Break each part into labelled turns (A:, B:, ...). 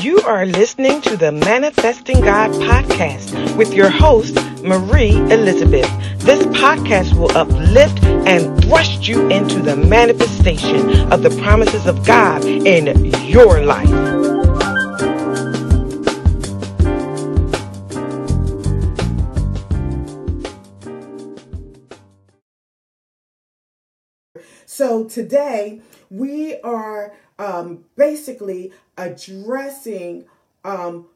A: You are listening to the Manifesting God podcast with your host, Marie Elizabeth. This podcast will uplift and thrust you into the manifestation of the promises of God in your life.
B: So today we are um, basically addressing um,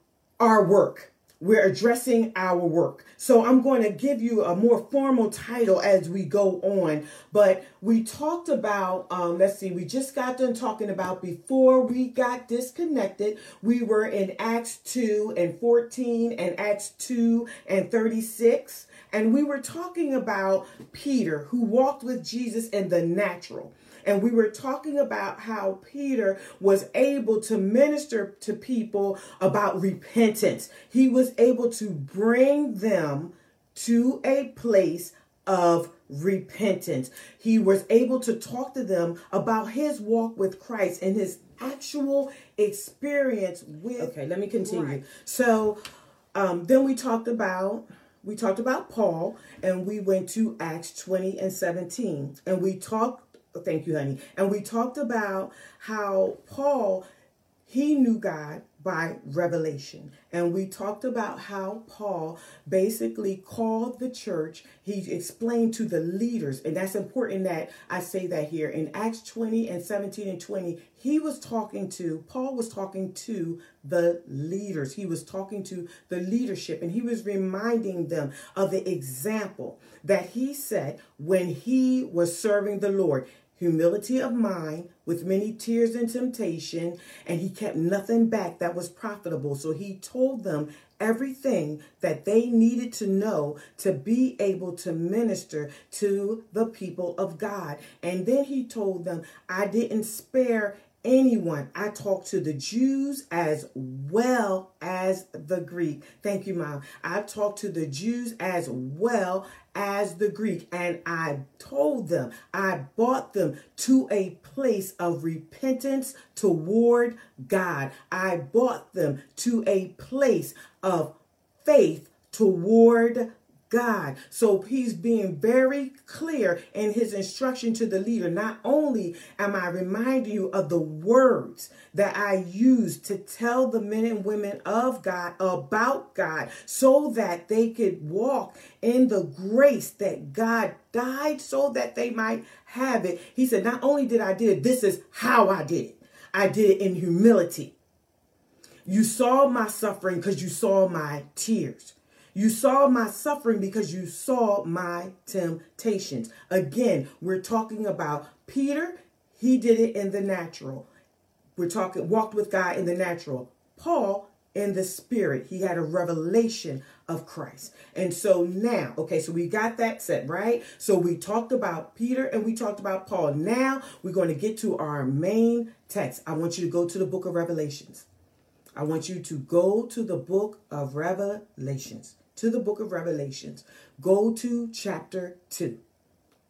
B: our work. We're addressing our work. So I'm going to give you a more formal title as we go on. But we talked about, um, let's see, we just got done talking about before we got disconnected. We were in Acts 2 and 14 and Acts 2 and 36. And we were talking about Peter who walked with Jesus in the natural. And we were talking about how Peter was able to minister to people about repentance. He was able to bring them to a place of repentance. He was able to talk to them about his walk with Christ and his actual experience with. Okay, let me continue. Right. So um, then we talked about we talked about Paul and we went to Acts 20 and 17 and we talked Thank you, honey. And we talked about how Paul, he knew God by revelation. And we talked about how Paul basically called the church. He explained to the leaders, and that's important that I say that here. In Acts 20 and 17 and 20, he was talking to, Paul was talking to the leaders. He was talking to the leadership, and he was reminding them of the example that he set when he was serving the Lord humility of mind, with many tears and temptation, and he kept nothing back that was profitable. So he told them everything that they needed to know to be able to minister to the people of God. And then he told them, I didn't spare anyone. I talked to the Jews as well as the Greek. Thank you, Mom. I talked to the Jews as well as the Greek. And I told them, I brought them to a place of repentance toward God. I brought them to a place of faith toward God. So he's being very clear in his instruction to the leader. Not only am I reminding you of the words that I use to tell the men and women of God about God so that they could walk in the grace that God died so that they might have it. He said, not only did I do it, this is how I did it. I did it in humility. You saw my suffering because you saw my tears. You saw my suffering because you saw my temptations. Again, we're talking about Peter, he did it in the natural. We're talking walked with God in the natural. Paul in the spirit. He had a revelation of Christ. And so now, okay, so we got that set, right? So we talked about Peter and we talked about Paul. Now we're going to get to our main text. I want you to go to the book of Revelations. I want you to go to the book of Revelations to the book of Revelations, go to chapter 2.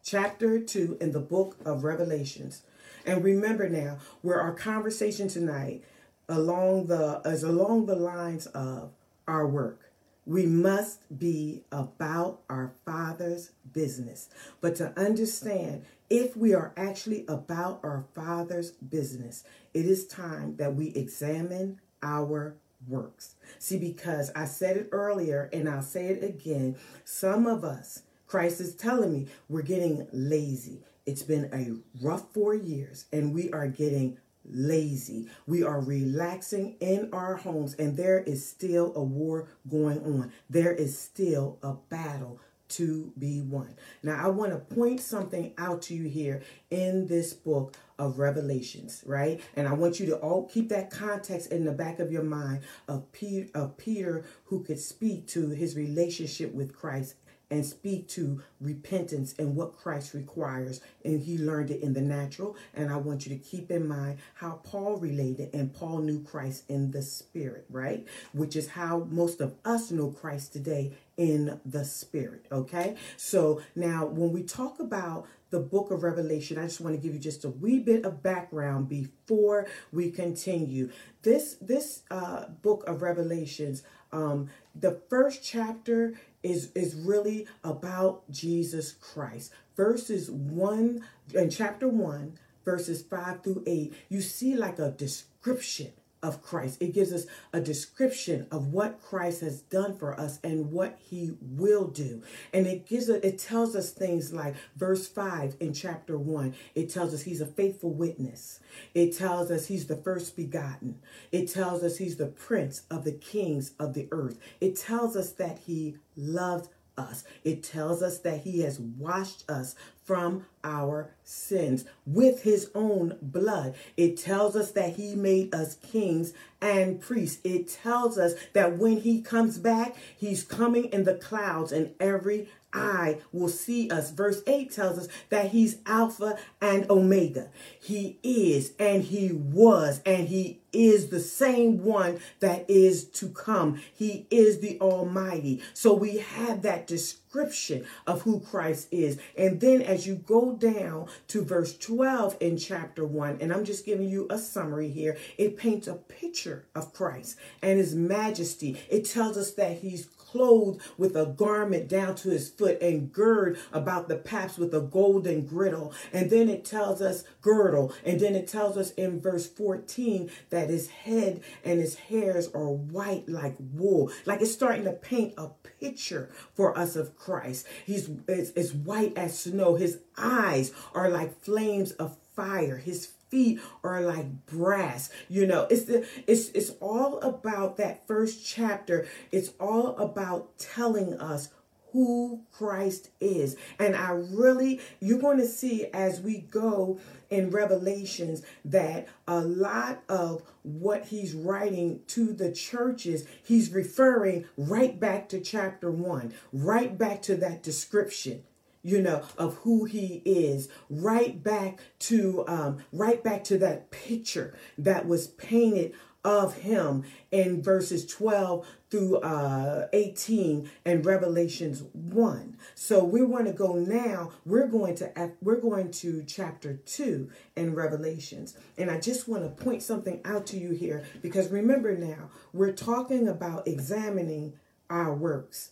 B: Chapter 2 in the book of Revelations. And remember now, where our conversation tonight along the is along the lines of our work. We must be about our Father's business. But to understand, if we are actually about our Father's business, it is time that we examine our works. See, because I said it earlier and I'll say it again, some of us, Christ is telling me, we're getting lazy. It's been a rough four years and we are getting lazy. We are relaxing in our homes and there is still a war going on. There is still a battle to be one. Now, I want to point something out to you here in this book of Revelations, right? And I want you to all keep that context in the back of your mind of Peter, of Peter who could speak to his relationship with Christ and speak to repentance and what Christ requires. And he learned it in the natural. And I want you to keep in mind how Paul related, and Paul knew Christ in the spirit, right? Which is how most of us know Christ today in the spirit, okay? So now when we talk about the book of Revelation, I just want to give you just a wee bit of background before we continue. This this uh, book of Revelations, um, the first chapter is is really about Jesus Christ. Verses one in chapter one, verses five through eight, you see like a description of Christ. It gives us a description of what Christ has done for us and what he will do. And it gives it it tells us things like verse 5 in chapter 1. It tells us he's a faithful witness. It tells us he's the first begotten. It tells us he's the prince of the kings of the earth. It tells us that he loves us. It tells us that he has washed us from our sins with his own blood. It tells us that he made us kings and priests. It tells us that when he comes back, he's coming in the clouds and every eye will see us. Verse 8 tells us that he's Alpha and Omega. He is and he was and he is the same one that is to come. He is the Almighty. So we have that description of who Christ is. And then as you go down to verse 12 in chapter 1, and I'm just giving you a summary here, it paints a picture of Christ and his majesty. It tells us that he's clothed with a garment down to his foot and gird about the paps with a golden griddle. And then it tells us girdle. And then it tells us in verse 14 that his head and his hairs are white like wool. Like it's starting to paint a picture for us of Christ. He's it's white as snow. His eyes are like flames of fire. His feet are like brass. You know, it's the it's it's all about that first chapter. It's all about telling us who Christ is. And I really, you're going to see as we go in Revelations that a lot of what he's writing to the churches, he's referring right back to chapter one, right back to that description you know, of who he is, right back to um, right back to that picture that was painted of him in verses 12 through uh, 18 and revelations 1 so we want to go now we're going to we're going to chapter 2 in revelations. And i just want to point something out to you here because remember now we're talking about examining our works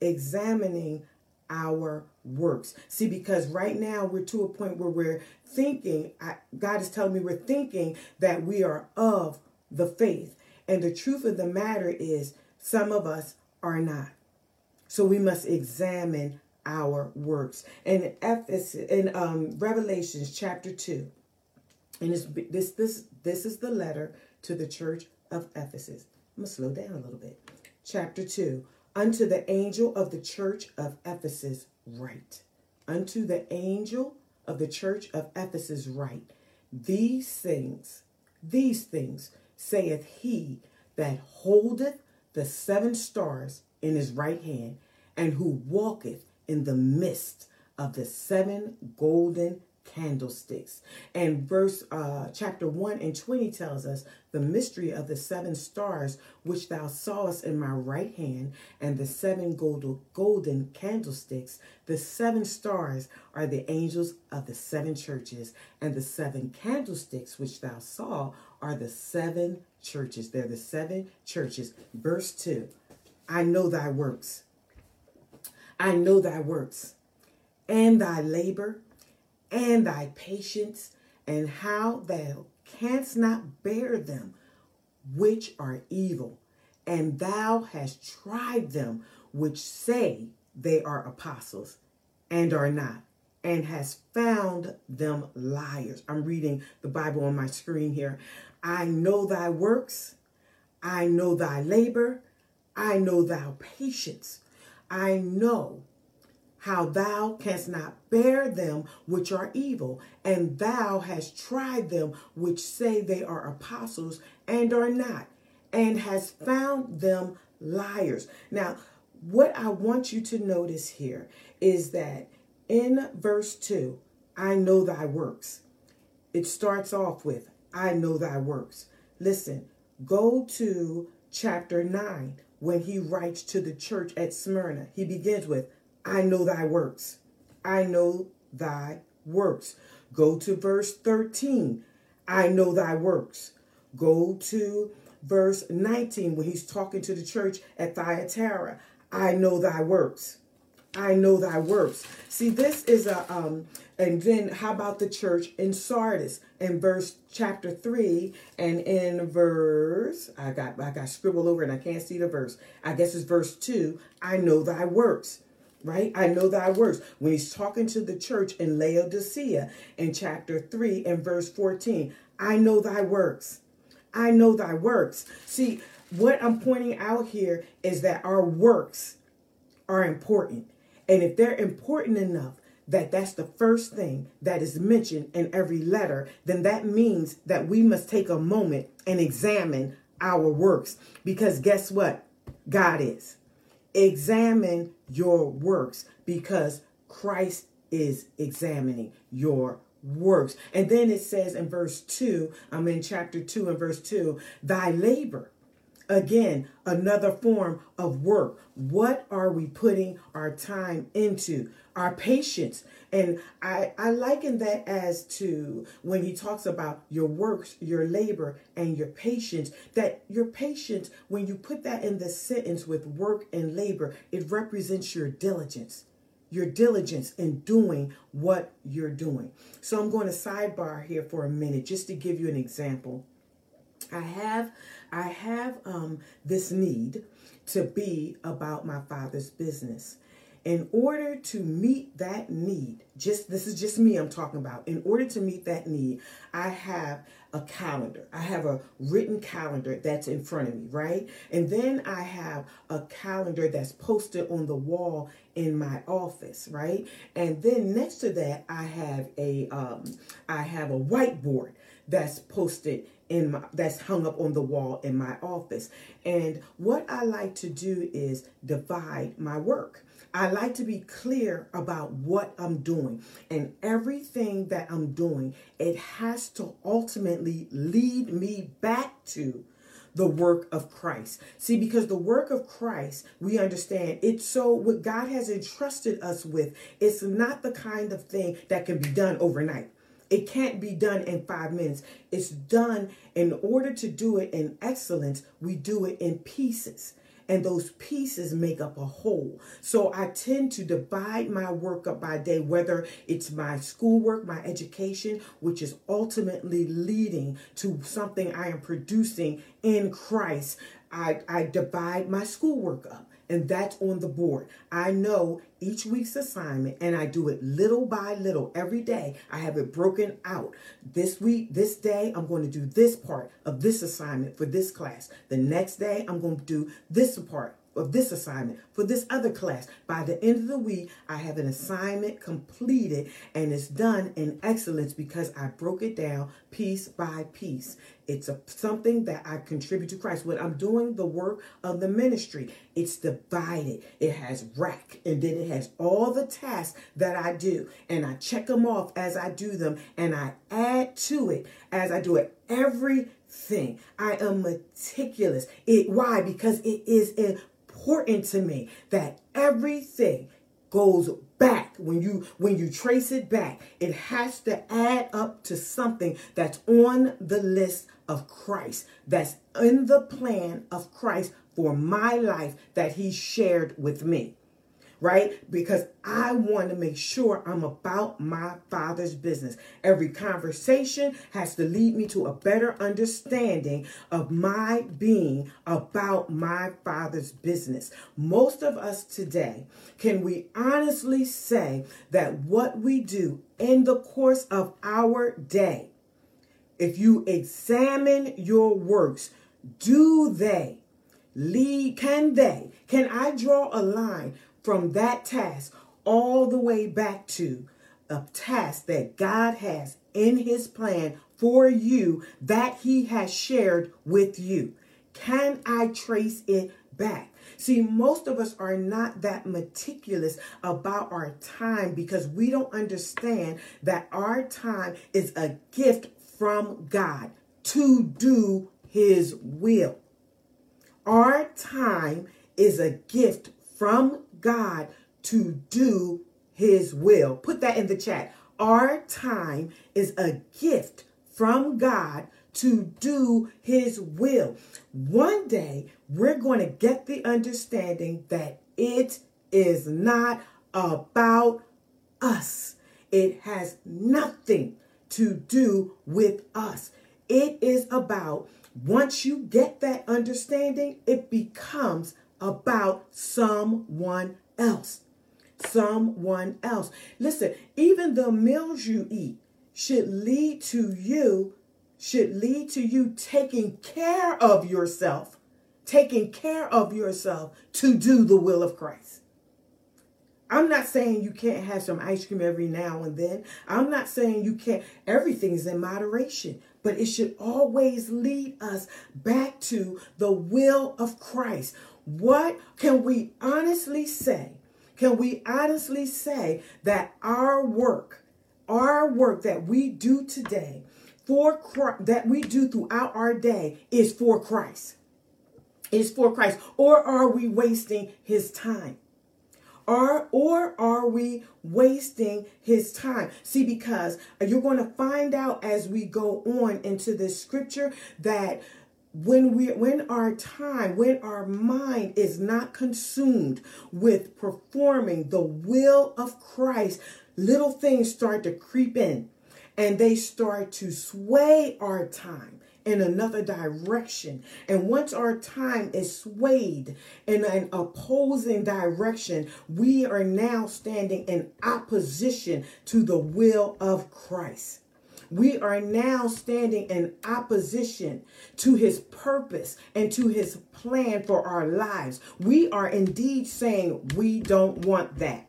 B: examining our works. See, because right now we're to a point where we're thinking, I, God is telling me we're thinking that we are of the faith. And the truth of the matter is, some of us are not. So we must examine our works. And Ephesus, in um, Revelations chapter two, and this this this this is the letter to the church of Ephesus. I'm gonna slow down a little bit. Chapter two. Unto the angel of the church of Ephesus, write. Unto the angel of the church of Ephesus, write. These things, these things saith he that holdeth the seven stars in his right hand, and who walketh in the midst of the seven golden candlesticks. And verse uh, chapter 1 and 20 tells us the mystery of the seven stars which thou sawest in my right hand, and the seven gold, golden candlesticks. The seven stars are the angels of the seven churches, and the seven candlesticks which thou saw are the seven churches. They're the seven churches. Verse 2 I know thy works. I know thy works and thy labor and thy patience, and how thou canst not bear them which are evil, and thou hast tried them which say they are apostles and are not, and hast found them liars. I'm reading the Bible on my screen here. I know thy works, I know thy labor, I know thy patience. I know how thou canst not bear them which are evil, and thou hast tried them which say they are apostles and are not, and hast found them liars. Now, what I want you to notice here is that in verse 2, I know thy works. It starts off with, I know thy works. Listen, go to chapter 9 when he writes to the church at Smyrna. He begins with, I know thy works. I know thy works. Go to verse 13. I know thy works. Go to verse 19 when he's talking to the church at Thyatira. I know thy works. I know thy works. See, this is a um and then how about the church in Sardis in verse chapter 3 and in verse I got I got scribbled over and I can't see the verse. I guess it's verse 2. I know thy works. Right? I know thy works. When he's talking to the church in Laodicea in chapter 3 and verse 14, I know thy works. I know thy works. See, what I'm pointing out here is that our works are important. And if they're important enough that that's the first thing that is mentioned in every letter, then that means that we must take a moment and examine our works. Because guess what? God is. Examine your works because Christ is examining your works. And then it says in verse 2, I'm in chapter 2 and verse 2, thy labor. Again, another form of work. What are we putting our time into? Our patience. And I, I liken that as to when he talks about your works, your labor, and your patience, that your patience, when you put that in the sentence with work and labor, it represents your diligence your diligence in doing what you're doing. So I'm going to sidebar here for a minute just to give you an example. I have I have um, this need to be about my father's business. In order to meet that need, just this is just me I'm talking about. In order to meet that need, I have a calendar. I have a written calendar that's in front of me, right? And then I have a calendar that's posted on the wall in my office, right? And then next to that, I have a um, I have a whiteboard that's posted in my that's hung up on the wall in my office. And what I like to do is divide my work. I like to be clear about what I'm doing. And everything that I'm doing, it has to ultimately lead me back to the work of Christ. See, because the work of Christ, we understand it's so what God has entrusted us with, it's not the kind of thing that can be done overnight. It can't be done in five minutes. It's done in order to do it in excellence, we do it in pieces and those pieces make up a whole. So I tend to divide my work up by day, whether it's my schoolwork, my education, which is ultimately leading to something I am producing in Christ. I, I divide my schoolwork up and that's on the board. I know each week's assignment and I do it little by little every day. I have it broken out. This week, this day, I'm going to do this part of this assignment for this class. The next day, I'm going to do this part of this assignment for this other class. By the end of the week, I have an assignment completed and it's done in excellence because I broke it down piece by piece. It's a, something that I contribute to Christ. When I'm doing the work of the ministry, it's divided. It has rack and then it has all the tasks that I do. And I check them off as I do them and I add to it as I do it. Everything. I am meticulous. It why? Because it is important to me that everything goes back when you when you trace it back it has to add up to something that's on the list of Christ that's in the plan of Christ for my life that he shared with me right? Because I want to make sure I'm about my father's business. Every conversation has to lead me to a better understanding of my being about my father's business. Most of us today, can we honestly say that what we do in the course of our day, if you examine your works, do they lead, can they, can I draw a line from that task all the way back to a task that God has in his plan for you that he has shared with you. Can I trace it back. See, most of us are not that meticulous about our time because we don't understand that our time is a gift from God to do his will. Our time is a gift from God to do his will. Put that in the chat. Our time is a gift from God to do his will. One day, we're going to get the understanding that it is not about us. It has nothing to do with us. It is about, once you get that understanding, it becomes about someone else. Someone else. Listen, even the meals you eat should lead to you should lead to you taking care of yourself, taking care of yourself to do the will of Christ. I'm not saying you can't have some ice cream every now and then. I'm not saying you can't, everything's in moderation, but it should always lead us back to the will of Christ. What can we honestly say? Can we honestly say that our work, our work that we do today, for Christ, that we do throughout our day is for Christ. Is for Christ. Or are we wasting his time? Are, or are we wasting his time? See, because you're going to find out as we go on into this scripture that when we when our time when our mind is not consumed with performing the will of Christ little things start to creep in and they start to sway our time in another direction. And once our time is swayed in an opposing direction, we are now standing in opposition to the will of Christ. We are now standing in opposition to his purpose and to his plan for our lives. We are indeed saying we don't want that.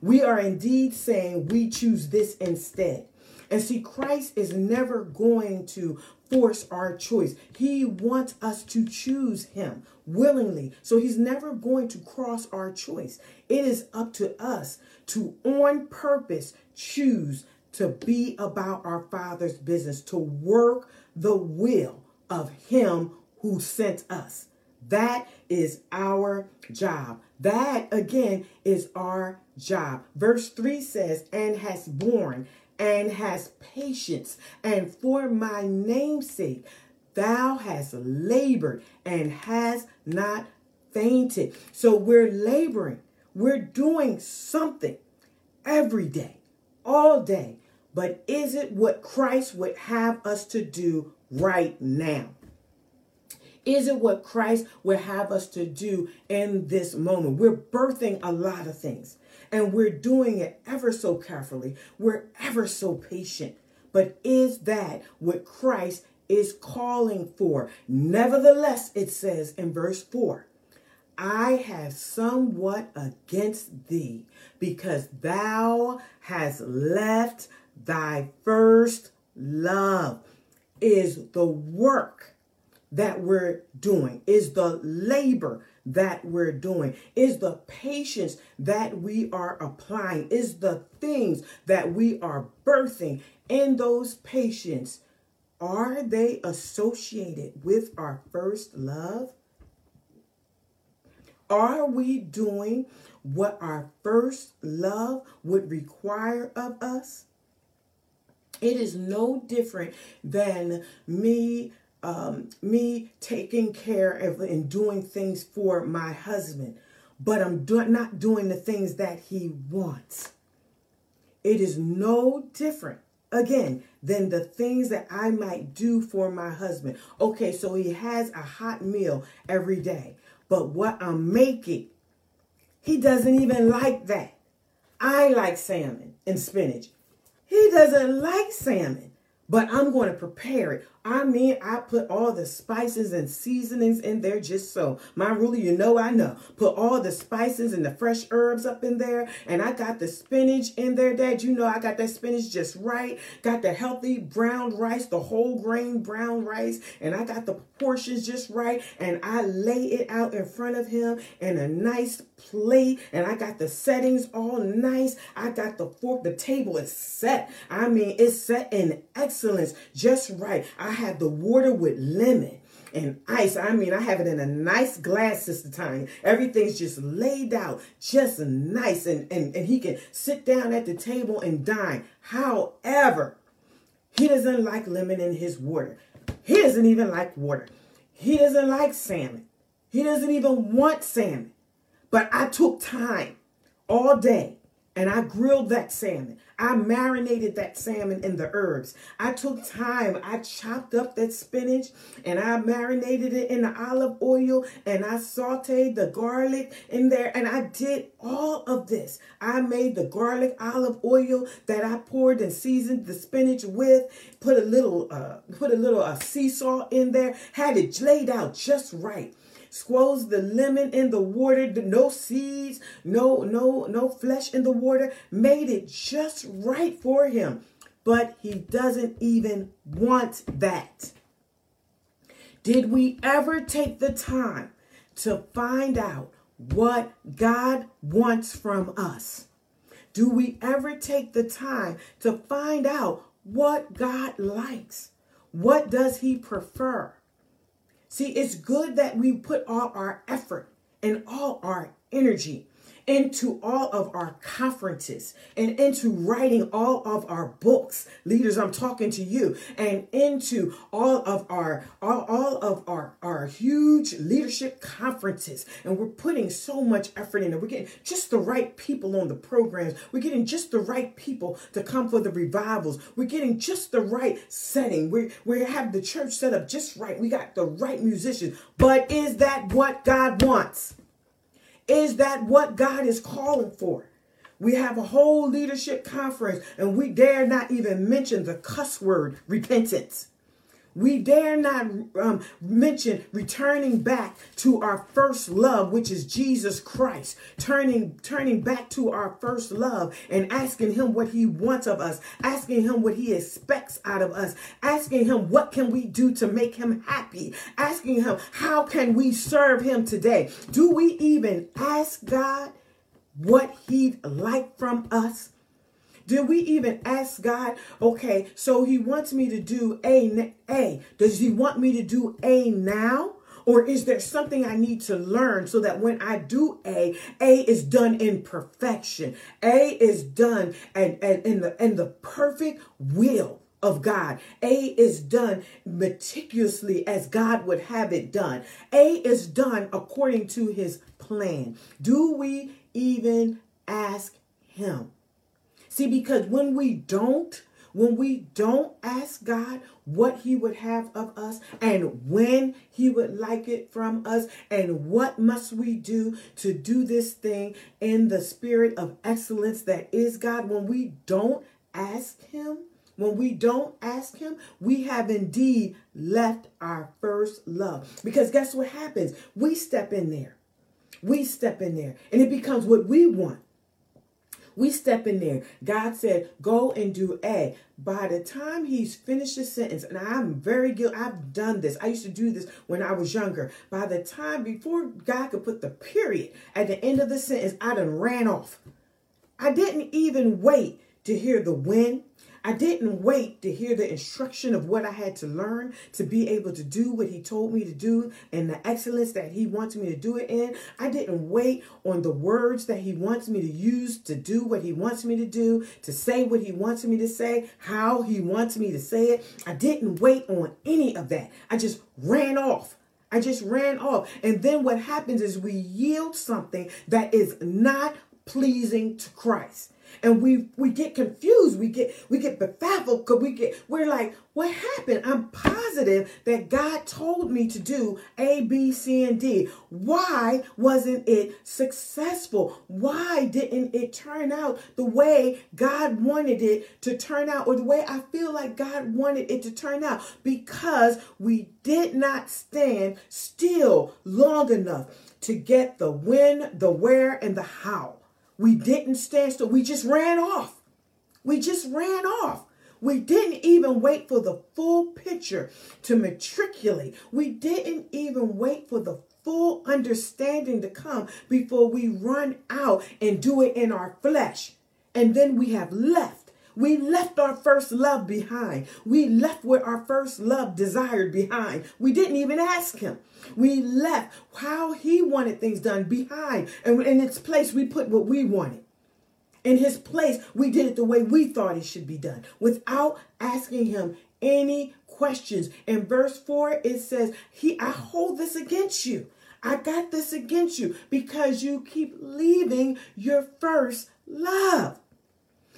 B: We are indeed saying we choose this instead. And see, Christ is never going to force our choice. He wants us to choose him willingly. So he's never going to cross our choice. It is up to us to, on purpose, choose to be about our Father's business, to work the will of him who sent us. That is our job. That again is our job. Verse 3 says, and has borne and has patience, and for my name's sake, thou hast labored and has not fainted. So we're laboring, we're doing something every day, all day. But is it what Christ would have us to do right now? Is it what Christ would have us to do in this moment? We're birthing a lot of things and we're doing it ever so carefully. We're ever so patient. But is that what Christ is calling for? Nevertheless, it says in verse 4 I have somewhat against thee because thou hast left thy first love. Is the work that we're doing, is the labor that we're doing, is the patience that we are applying, is the things that we are birthing in those patience. Are they associated with our first love? Are we doing what our first love would require of us? It is no different than me um, me taking care of and doing things for my husband, but I'm do- not doing the things that he wants. It is no different, again, than the things that I might do for my husband. Okay, so he has a hot meal every day, but what I'm making, he doesn't even like that. I like salmon and spinach. He doesn't like salmon, but I'm going to prepare it I mean, I put all the spices and seasonings in there just so. My ruler, you know I know. Put all the spices and the fresh herbs up in there. And I got the spinach in there, Dad. You know I got that spinach just right. Got the healthy brown rice, the whole grain brown rice. And I got the portions just right. And I lay it out in front of him in a nice plate. And I got the settings all nice. I got the fork. The table is set. I mean, it's set in excellence, just right. I have the water with lemon and ice. I mean, I have it in a nice glass, Sister Tanya. Everything's just laid out, just nice. And, and, and he can sit down at the table and dine. However, he doesn't like lemon in his water. He doesn't even like water. He doesn't like salmon. He doesn't even want salmon. But I took time all day and I grilled that salmon. I marinated that salmon in the herbs. I took time. I chopped up that spinach and I marinated it in the olive oil and I sauteed the garlic in there and I did all of this. I made the garlic olive oil that I poured and seasoned the spinach with, put a little uh put a little uh, sea salt in there, had it laid out just right squoze the lemon in the water, no seeds, no, no, no flesh in the water, made it just right for him. But he doesn't even want that. Did we ever take the time to find out what God wants from us? Do we ever take the time to find out what God likes? What does he prefer? See, it's good that we put all our effort and all our energy into all of our conferences and into writing all of our books. Leaders i'm talking to you. And into all of our all, all of our our huge leadership conferences. And we're putting so much effort in it. We're getting just the right people on the programs. We're getting just the right people to come for the revivals. We're getting just the right setting. We we have the church set up just right. We got the right musicians. But is that what god wants is that what God is calling for? We have a whole leadership conference and we dare not even mention the cuss word repentance. We dare not um, mention returning back to our first love, which is Jesus Christ. Turning, turning back to our first love and asking Him what He wants of us, asking Him what He expects out of us, asking Him what can we do to make Him happy, asking Him how can we serve Him today. Do we even ask God what He'd like from us? Did we even ask God, okay, so he wants me to do A, A. Does he want me to do A now? Or is there something I need to learn so that when I do A, A is done in perfection. A is done and, and in the in the perfect will of God. A is done meticulously as God would have it done. A is done according to his plan. Do we even ask him? See, because when we don't, when we don't ask God what He would have of us and when He would like it from us, and what must we do to do this thing in the spirit of excellence that is God, when we don't ask Him, when we don't ask Him, we have indeed left our first love. Because guess what happens? We step in there. We step in there, and it becomes what we want. We step in there. God said, go and do A. By the time he's finished the sentence, and I'm very guilty, I've done this. I used to do this when I was younger. By the time, before God could put the period at the end of the sentence, I done ran off. I didn't even wait to hear the when. I didn't wait to hear the instruction of what I had to learn to be able to do what he told me to do and the excellence that he wants me to do it in. I didn't wait on the words that he wants me to use to do what he wants me to do, to say what he wants me to say, how he wants me to say it. I didn't wait on any of that. I just ran off. I just ran off. And then what happens is we yield something that is not pleasing to Christ. And we we get confused. We get we get befuddled because we get we're like what happened? I'm positive that god told me to do a b c and d. Why wasn't it successful? Why didn't it turn out the way god wanted it to turn out or the way i feel like god wanted it to turn out? Because we did not stand still long enough to get the when the where and the how we didn't stand still. We just ran off. We just ran off. We didn't even wait for the full picture to matriculate. We didn't even wait for the full understanding to come before we run out and do it in our flesh. And then we have left we left our first love behind. We left what our first love desired behind. We didn't even ask him. We left how he wanted things done behind. And in its place, we put what we wanted. In his place, we did it the way we thought it should be done without asking him any questions. In verse 4, it says, He I hold this against you. I got this against you because you keep leaving your first love.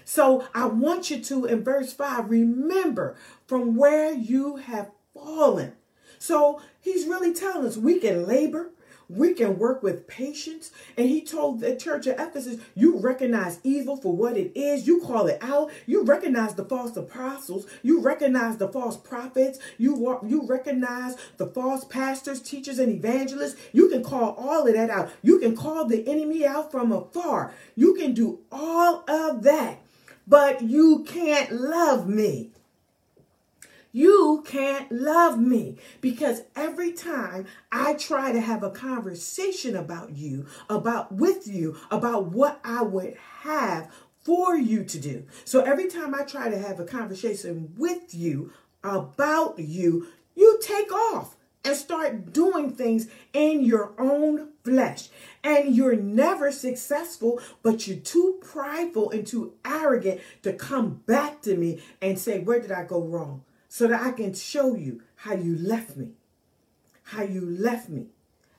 B: So I want you to, in verse 5, remember from where you have fallen. So he's really telling us we can labor, we can work with patience. And he told the church at Ephesus, you recognize evil for what it is. You call it out. You recognize the false apostles. You recognize the false prophets. You, you recognize the false pastors, teachers, and evangelists. You can call all of that out. You can call the enemy out from afar. You can do all of that but you can't love me. You can't love me because every time I try to have a conversation about you, about with you, about what I would have for you to do. So every time I try to have a conversation with you about you, you take off and start doing things in your own flesh. And you're never successful, but you're too prideful and too arrogant to come back to me and say, Where did I go wrong? So that I can show you how you left me. How you left me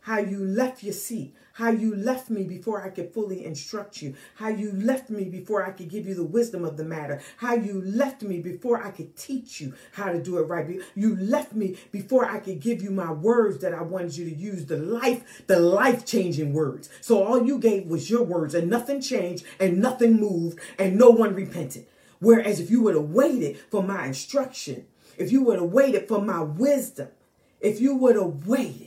B: how you left your seat, how you left me before I could fully instruct you, how you left me before I could give you the wisdom of the matter, how you left me before I could teach you how to do it right. You left me before I could give you my words that I wanted you to use, the life, the life-changing words. So all you gave was your words and nothing changed and nothing moved and no one repented. Whereas if you would have waited for my instruction, if you would have waited for my wisdom, if you would have waited,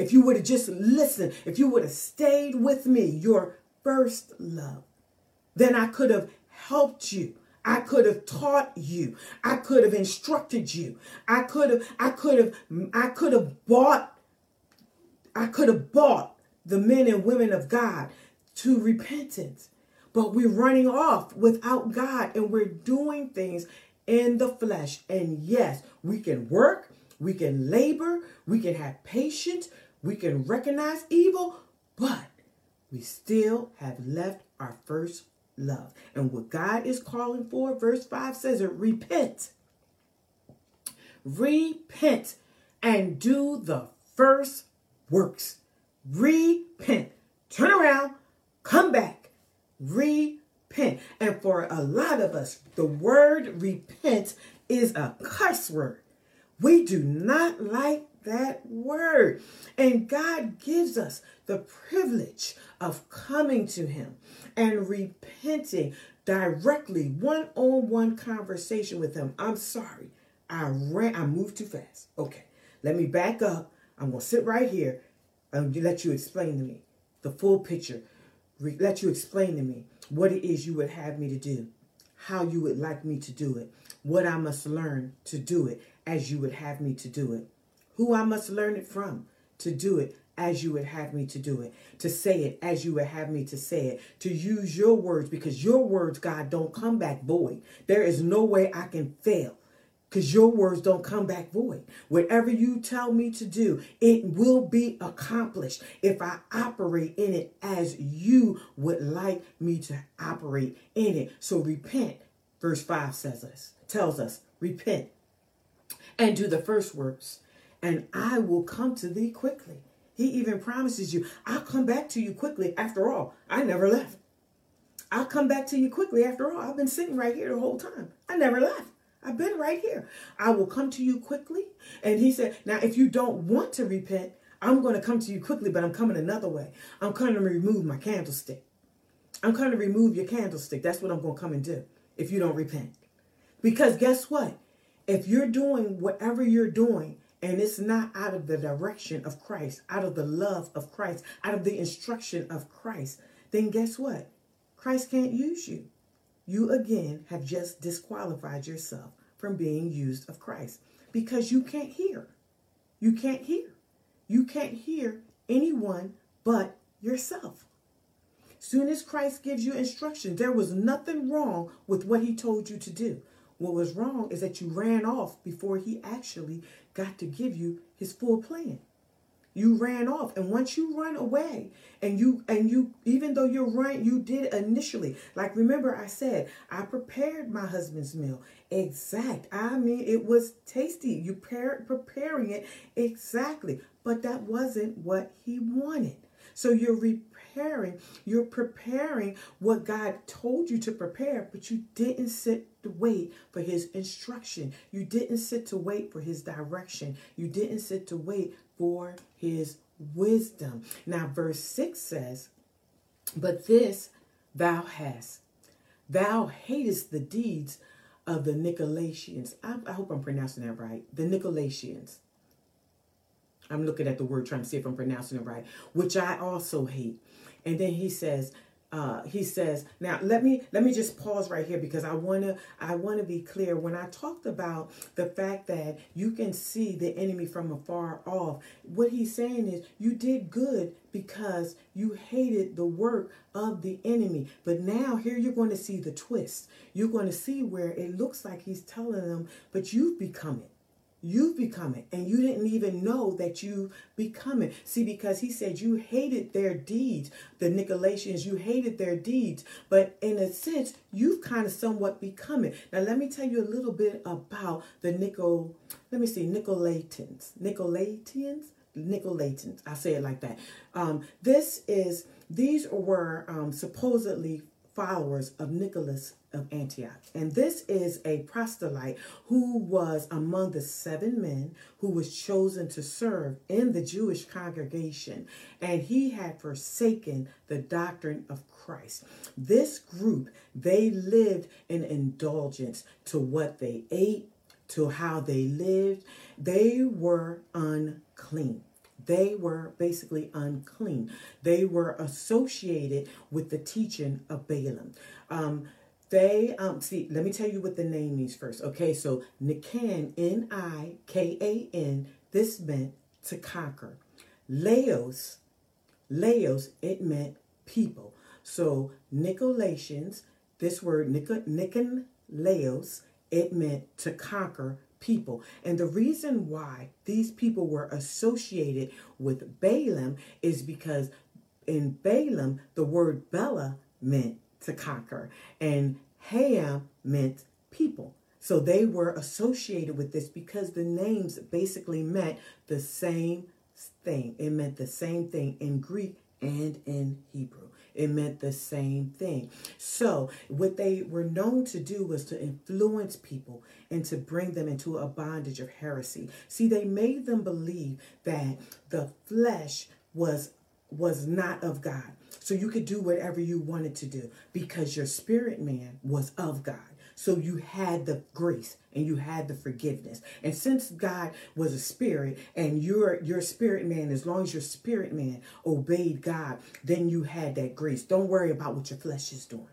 B: if you would have just listened, if you would have stayed with me, your first love, then I could have helped you. I could have taught you. I could have instructed you. I could have, I could have, I could have bought, I could have bought the men and women of God to repentance. But we're running off without God and we're doing things in the flesh. And yes, we can work, we can labor, we can have patience, we can recognize evil, but we still have left our first love. And what God is calling for, verse 5 says it repent. Repent and do the first works. Repent. Turn around, come back, repent. And for a lot of us, the word repent is a cuss word. We do not like that word. And God gives us the privilege of coming to Him and repenting directly, one on one conversation with Him. I'm sorry. I ran, I moved too fast. Okay, let me back up. I'm going to sit right here and let you explain to me the full picture. Let you explain to me what it is you would have me to do, how you would like me to do it, what I must learn to do it as you would have me to do it who I must learn it from to do it as you would have me to do it, to say it as you would have me to say it, to use your words because your words, God, don't come back void. There is no way I can fail because your words don't come back void. Whatever you tell me to do, it will be accomplished if I operate in it as you would like me to operate in it. So repent, verse 5 says us, tells us, repent and do the first works and I will come to thee quickly. He even promises you, I'll come back to you quickly. After all, I never left. I'll come back to you quickly. After all, I've been sitting right here the whole time. I never left. I've been right here. I will come to you quickly. And he said, Now, if you don't want to repent, I'm going to come to you quickly, but I'm coming another way. I'm coming to remove my candlestick. I'm coming to remove your candlestick. That's what I'm going to come and do if you don't repent. Because guess what? If you're doing whatever you're doing and it's not out of the direction of Christ, out of the love of Christ, out of the instruction of Christ, then guess what? Christ can't use you. You again have just disqualified yourself from being used of Christ because you can't hear. You can't hear. You can't hear anyone but yourself. Soon as Christ gives you instruction, there was nothing wrong with what he told you to do. What was wrong is that you ran off before he actually got to give you his full plan. You ran off, and once you run away, and you and you, even though you're right, you did initially. Like remember, I said I prepared my husband's meal exact. I mean, it was tasty. You par- preparing it exactly, but that wasn't what he wanted. So you're preparing, you're preparing what God told you to prepare, but you didn't sit to wait for his instruction. You didn't sit to wait for his direction. You didn't sit to wait for his wisdom. Now, verse 6 says, But this thou hast, thou hatest the deeds of the Nicolaitans. I, I hope I'm pronouncing that right. The Nicolaitans. I'm looking at the word trying to see if I'm pronouncing it right, which I also hate. And then he says, uh, he says now let me let me just pause right here because i want to i want to be clear. When i talked about the fact that you can see the enemy from afar off what he's saying is you did good because you hated the work of the enemy. But now here you're going to see the twist. You're going to see where it looks like he's telling them but you've become it You've become it, and you didn't even know that you become it. See, because he said you hated their deeds, the Nicolaitans, you hated their deeds, but in a sense, you've kind of somewhat become it. Now, let me tell you a little bit about the Nicol. Let me see, Nicolaitans, Nicolaitans, Nicolaitans. I say it like that. Um, this is these were um, supposedly followers of Nicholas of Antioch. And this is a proselyte who was among the seven men who was chosen to serve in the Jewish congregation. And he had forsaken the doctrine of Christ. This group, they lived in indulgence to what they ate, to how they lived. They were unclean. They were basically unclean. They were associated with the teaching of Balaam. Um, they um see, let me tell you what the name means first. Okay, so Nikan, N-I-K-A-N, this meant to conquer. Laos, Laos, it meant people. So Nicolaitans, this word Nikon Laos, it meant to conquer people. And the reason why these people were associated with Balaam is because in Balaam, the word Bela meant to conquer, and Ham meant people. So they were associated with this because the names basically meant the same thing. It meant the same thing in Greek and in Hebrew. It meant the same thing. So, what they were known to do was to influence people and to bring them into a bondage of heresy. See, they made them believe that the flesh was was not of God. So you could do whatever you wanted to do because your spirit man was of God. So you had the grace and you had the forgiveness. And since God was a spirit and your your spirit man, as long as your spirit man obeyed God, then you had that grace. Don't worry about what your flesh is doing.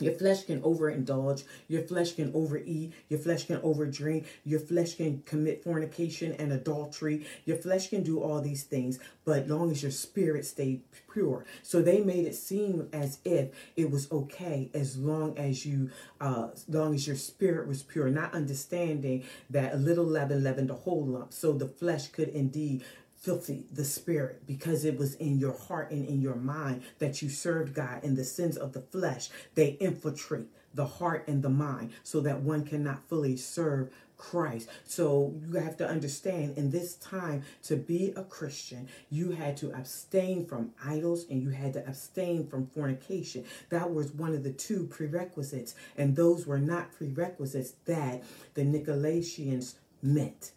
B: Your flesh can overindulge. Your flesh can overeat. Your flesh can overdrink. Your flesh can commit fornication and adultery. Your flesh can do all these things, but long as your spirit stayed pure. So they made it seem as if it was okay as long as you, uh, as long as your spirit was pure, not understanding that a little leaven leavened a whole lump. So the flesh could indeed filthy the spirit because it was in your heart and in your mind that you served God and the sins of the flesh they infiltrate the heart and the mind so that one cannot fully serve Christ. So you have to understand in this time to be a Christian, you had to abstain from idols and you had to abstain from fornication. That was one of the two prerequisites, and those were not prerequisites that the Nicolaitans meant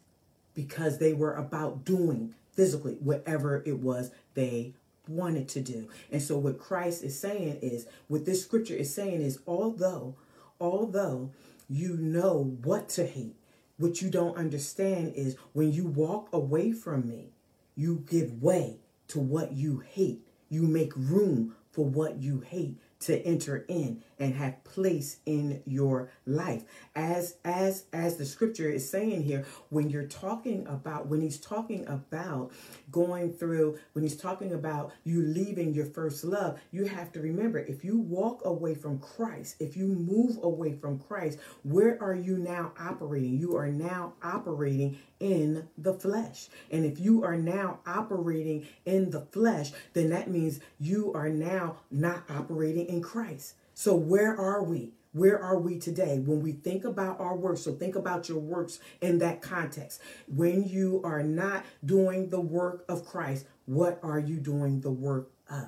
B: because they were about doing physically whatever it was they wanted to do. And so what Christ is saying is what this scripture is saying is although although you know what to hate, what you don't understand is when you walk away from me, you give way to what you hate. You make room for what you hate to enter in and have place in your life. As as as the scripture is saying here when you're talking about when he's talking about going through when he's talking about you leaving your first love you have to remember if you walk away from Christ if you move away from Christ where are you now operating? You are now operating in the flesh. And if you are now operating in the flesh then that means you are now not operating in Christ so, where are we? Where are we today when we think about our works? So, think about your works in that context. When you are not doing the work of Christ, what are you doing the work of?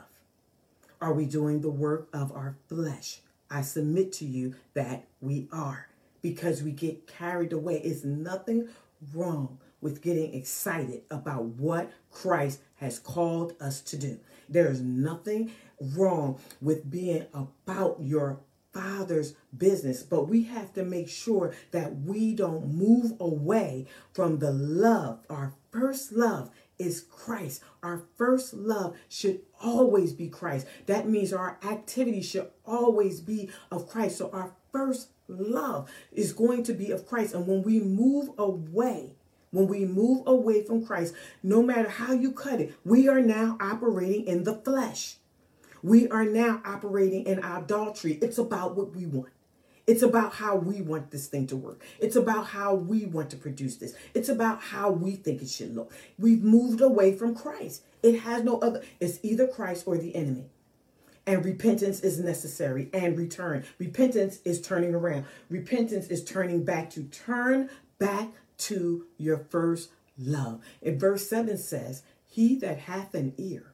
B: Are we doing the work of our flesh? I submit to you that we are because we get carried away. It's nothing wrong with getting excited about what Christ has called us to do. There is nothing wrong with being about your father's business, but we have to make sure that we don't move away from the love. Our first love is Christ. Our first love should always be Christ. That means our activity should always be of Christ. So our first love is going to be of Christ. And when we move away, when we move away from Christ, no matter how you cut it, we are now operating in the flesh. We are now operating in adultery. It's about what we want. It's about how we want this thing to work. It's about how we want to produce this. It's about how we think it should look. We've moved away from Christ. It has no other, it's either Christ or the enemy. And repentance is necessary and return. Repentance is turning around. Repentance is turning back to turn back to your first love. In verse 7 says, He that hath an ear,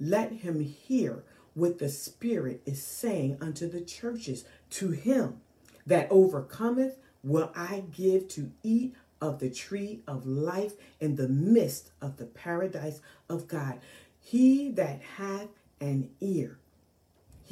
B: let him hear what the Spirit is saying unto the churches. To him that overcometh will I give to eat of the tree of life in the midst of the paradise of God. He that hath an ear,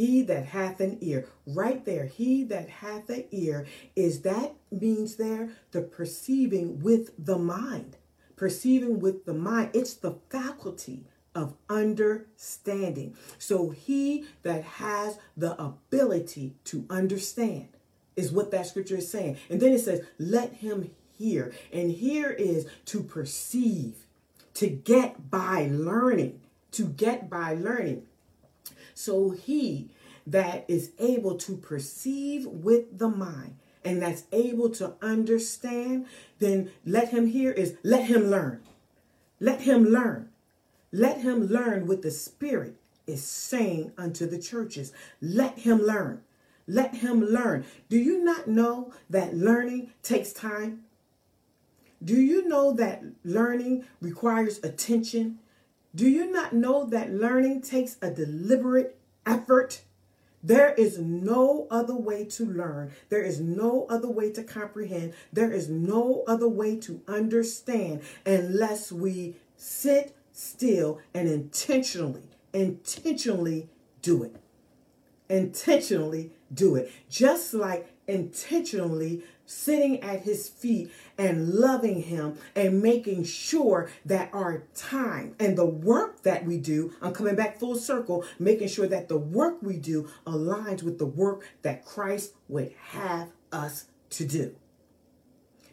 B: he that hath an ear, right there, he that hath an ear is that means there the perceiving with the mind. Perceiving with the mind, it's the faculty of understanding. So he that has the ability to understand is what that scripture is saying. And then it says, let him hear. And here is to perceive, to get by learning, to get by learning. So he that is able to perceive with the mind and that's able to understand, then let him hear is let him learn. Let him learn. Let him learn what the Spirit is saying unto the churches. Let him learn. Let him learn. Do you not know that learning takes time? Do you know that learning requires attention? Do you not know that learning takes a deliberate effort? There is no other way to learn. There is no other way to comprehend. There is no other way to understand unless we sit still and intentionally, intentionally do it. Intentionally do it. Just like intentionally sitting at his feet and loving him and making sure that our time and the work that we do, I'm coming back full circle, making sure that the work we do aligns with the work that Christ would have us to do.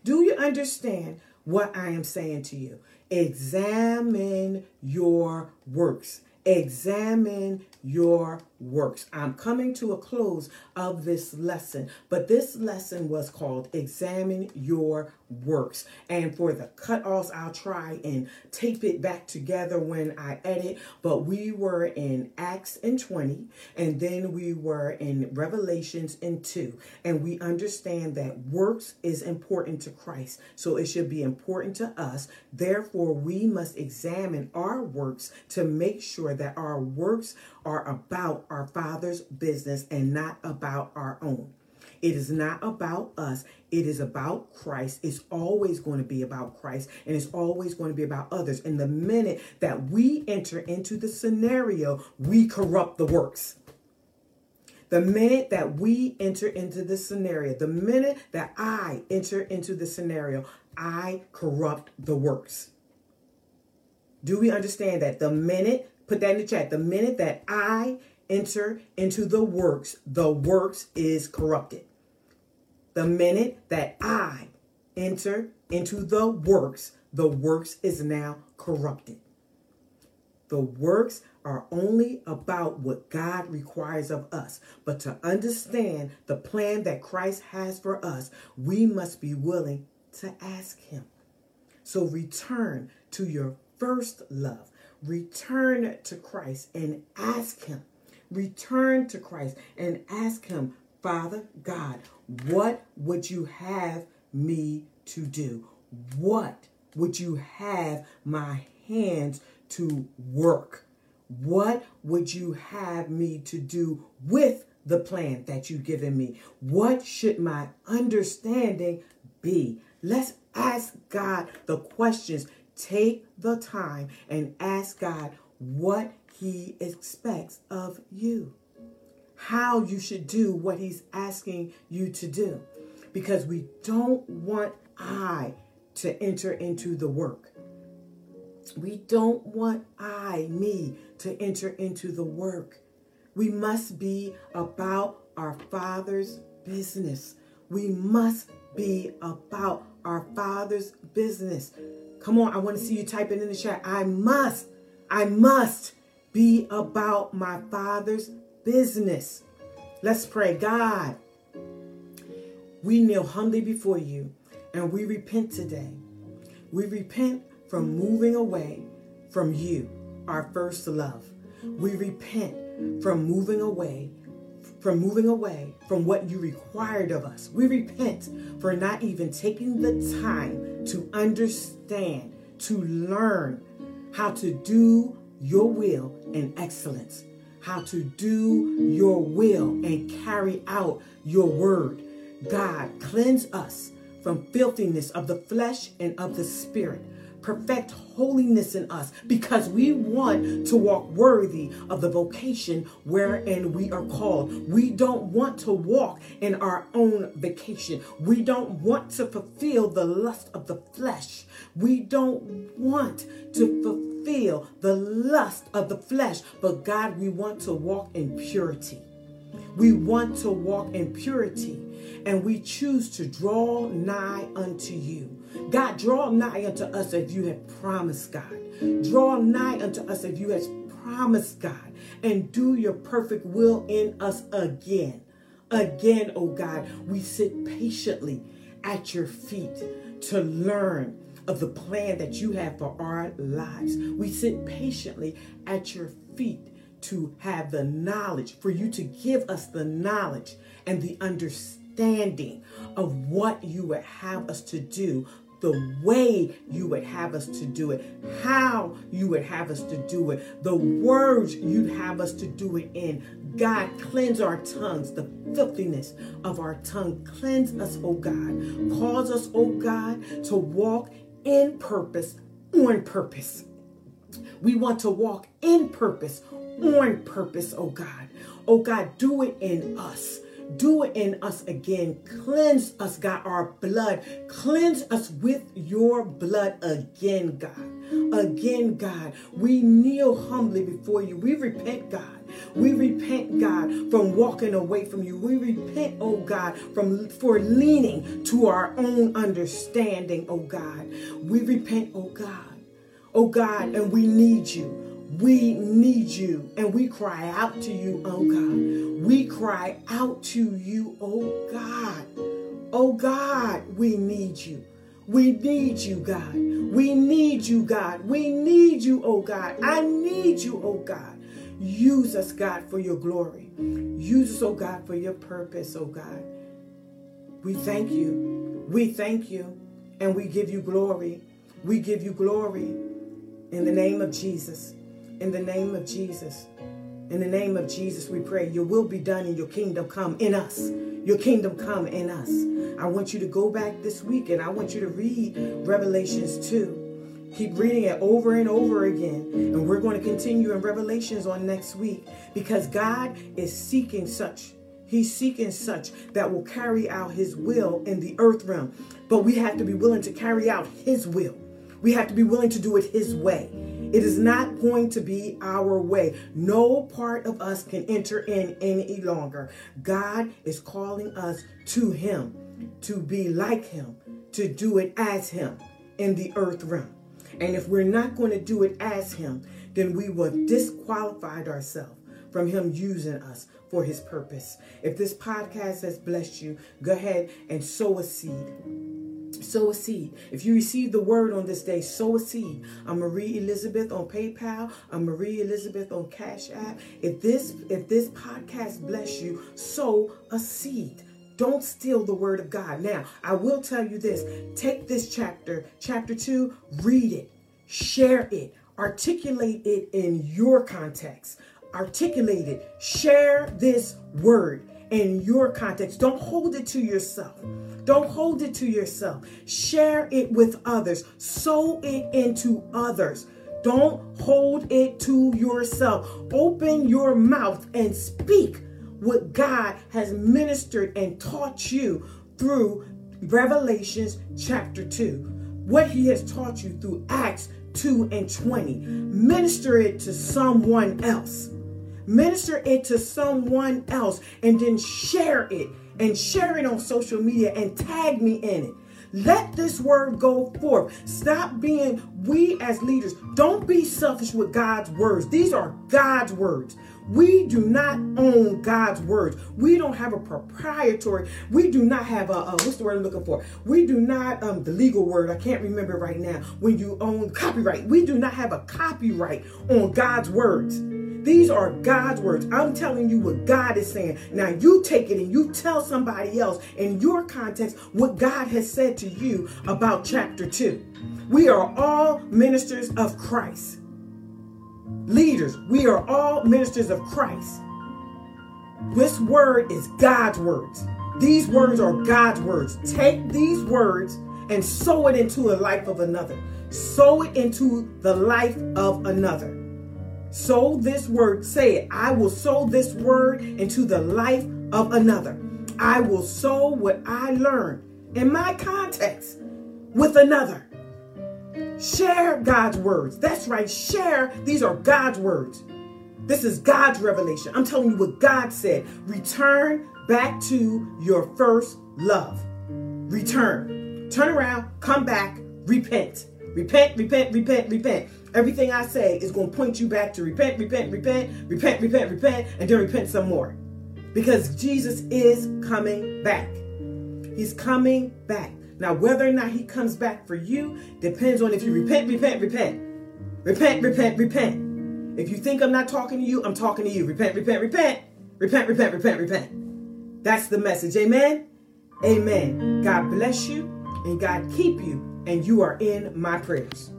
B: Do you understand what I am saying to you? Examine your works. Examine your works. I'm coming to a close of this lesson, but this lesson was called Examine Your Works. And for the cut-offs, I'll try and tape it back together when I edit. But we were in Acts in 20, and then we were in Revelations in 2. And we understand that works is important to Christ, so it should be important to us. Therefore, we must examine our works to make sure that our works are about our Father's business and not about our own. It is not about us. It is about Christ. It's always going to be about Christ and it's always going to be about others. And the minute that we enter into the scenario, we corrupt the works. The minute that we enter into the scenario, the minute that I enter into the scenario, I corrupt the works. Do we understand that? The minute Put that in the chat. The minute that I enter into the works, the works is corrupted. The minute that I enter into the works, the works is now corrupted. The works are only about what God requires of us. But to understand the plan that Christ has for us, we must be willing to ask Him. So return to your first love. Return to Christ and ask Him. Return to Christ and ask Him, Father God, what would you have me to do? What would you have my hands to work? What would you have me to do with the plan that you've given me? What should my understanding be? Let's ask God the questions Take the time and ask God what He expects of you, how you should do what He's asking you to do. Because we don't want I to enter into the work. We don't want I, me, to enter into the work. We must be about our Father's business. We must be about our Father's business. Come on, I want to see you type it in the chat. I must, I must be about my Father's business. Let's pray. God, we kneel humbly before you and we repent today. We repent from moving away from you, our first love. We repent from moving away from moving away from what you required of us. We repent for not even taking the time to understand, to learn how to do your will in excellence, how to do your will and carry out your word. God, cleanse us from filthiness of the flesh and of the spirit perfect holiness in us because we want to walk worthy of the vocation wherein we are called. We don't want to walk in our own vacation. We don't want to fulfill the lust of the flesh. We don't want to fulfill the lust of the flesh. But God, we want to walk in purity. We want to walk in purity and we choose to draw nigh unto you. God, draw nigh unto us as you have promised, God. Draw nigh unto us as you have promised, God, and do your perfect will in us again. Again, oh God, we sit patiently at your feet to learn of the plan that you have for our lives. We sit patiently at your feet to have the knowledge, for you to give us the knowledge and the understanding of what you would have us to do the way you would have us to do it, how you would have us to do it, the words you'd have us to do it in. God, cleanse our tongues, the filthiness of our tongue. Cleanse us, oh God. Cause us, oh God, to walk in purpose, on purpose. We want to walk in purpose, on purpose, oh God. Oh God, do it in us. Do it in us again. Cleanse us, God, our blood. Cleanse us with your blood again, God. Again, God. We kneel humbly before you. We repent, God. We repent, God, from walking away from you. We repent, oh God, from for leaning to our own understanding, oh God. We repent, oh God. Oh God, and we need you. We need you and we cry out to you, oh God. We cry out to you, oh God. Oh God, we need you. We need you, God. We need you, God. We need you, oh God. I need you, oh God. Use us, God, for your glory. Use us, oh God, for your purpose, oh God. We thank you. We thank you. And we give you glory. We give you glory in the name of Jesus. In the name of Jesus. In the name of Jesus, we pray your will be done and your kingdom come in us. Your kingdom come in us. I want you to go back this week and I want you to read Revelations 2. Keep reading it over and over again. And we're going to continue in Revelations on next week because God is seeking such. He's seeking such that will carry out his will in the earth realm. But we have to be willing to carry out his will. We have to be willing to do it his way. It is not going to be our way. No part of us can enter in any longer. God is calling us to Him, to be like Him, to do it as Him in the earth realm. And if we're not going to do it as Him, then we will disqualified ourselves from Him using us for His purpose. If this podcast has blessed you, go ahead and sow a seed sow a seed. If you receive the word on this day, sow a seed. I'm Marie Elizabeth on PayPal. I'm Marie Elizabeth on Cash App. If this if this podcast bless you, sow a seed. Don't steal the word of God. Now, I will tell you this. Take this chapter, chapter 2, read it, share it, articulate it in your context. Articulate it. Share this word in your context. Don't hold it to yourself. Don't hold it to yourself. Share it with others. Sow it into others. Don't hold it to yourself. Open your mouth and speak what God has ministered and taught you through Revelations chapter 2. What he has taught you through Acts 2 and 20. Minister it to someone else minister it to someone else, and then share it and share it on social media and tag me in it. Let this word go forth. Stop being, we as leaders, don't be selfish with God's words. These are God's words. We do not own God's words. We don't have a proprietary. We do not have a, a what's the word I'm looking for? We do not um the legal word. I can't remember right now. When you own copyright, we do not have a copyright on God's words. These are God's words. I'm telling you what God is saying. Now you take it and you tell somebody else in your context what God has said to you about chapter 2. We are all ministers of Christ. Leaders, we are all ministers of Christ. This word is God's words. These words are God's words. Take these words and sow it into the life of another. Sow it into the life of another. Sow this word, say it. I will sow this word into the life of another. I will sow what I learned in my context with another. Share God's words. That's right. Share. These are God's words. This is God's revelation. I'm telling you what God said. Return back to your first love. Return. Turn around, come back, repent. Repent, repent, repent, repent. Everything I say is going to point you back to repent, repent, repent, repent, repent, repent, and then repent some more. Because Jesus is coming back. He's coming back. Now, whether or not he comes back for you depends on if you repent, repent, repent. Repent, repent, repent. If you think I'm not talking to you, I'm talking to you. Repent, repent, repent. Repent, repent, repent, repent. That's the message. Amen. Amen. God bless you and God keep you, and you are in my prayers.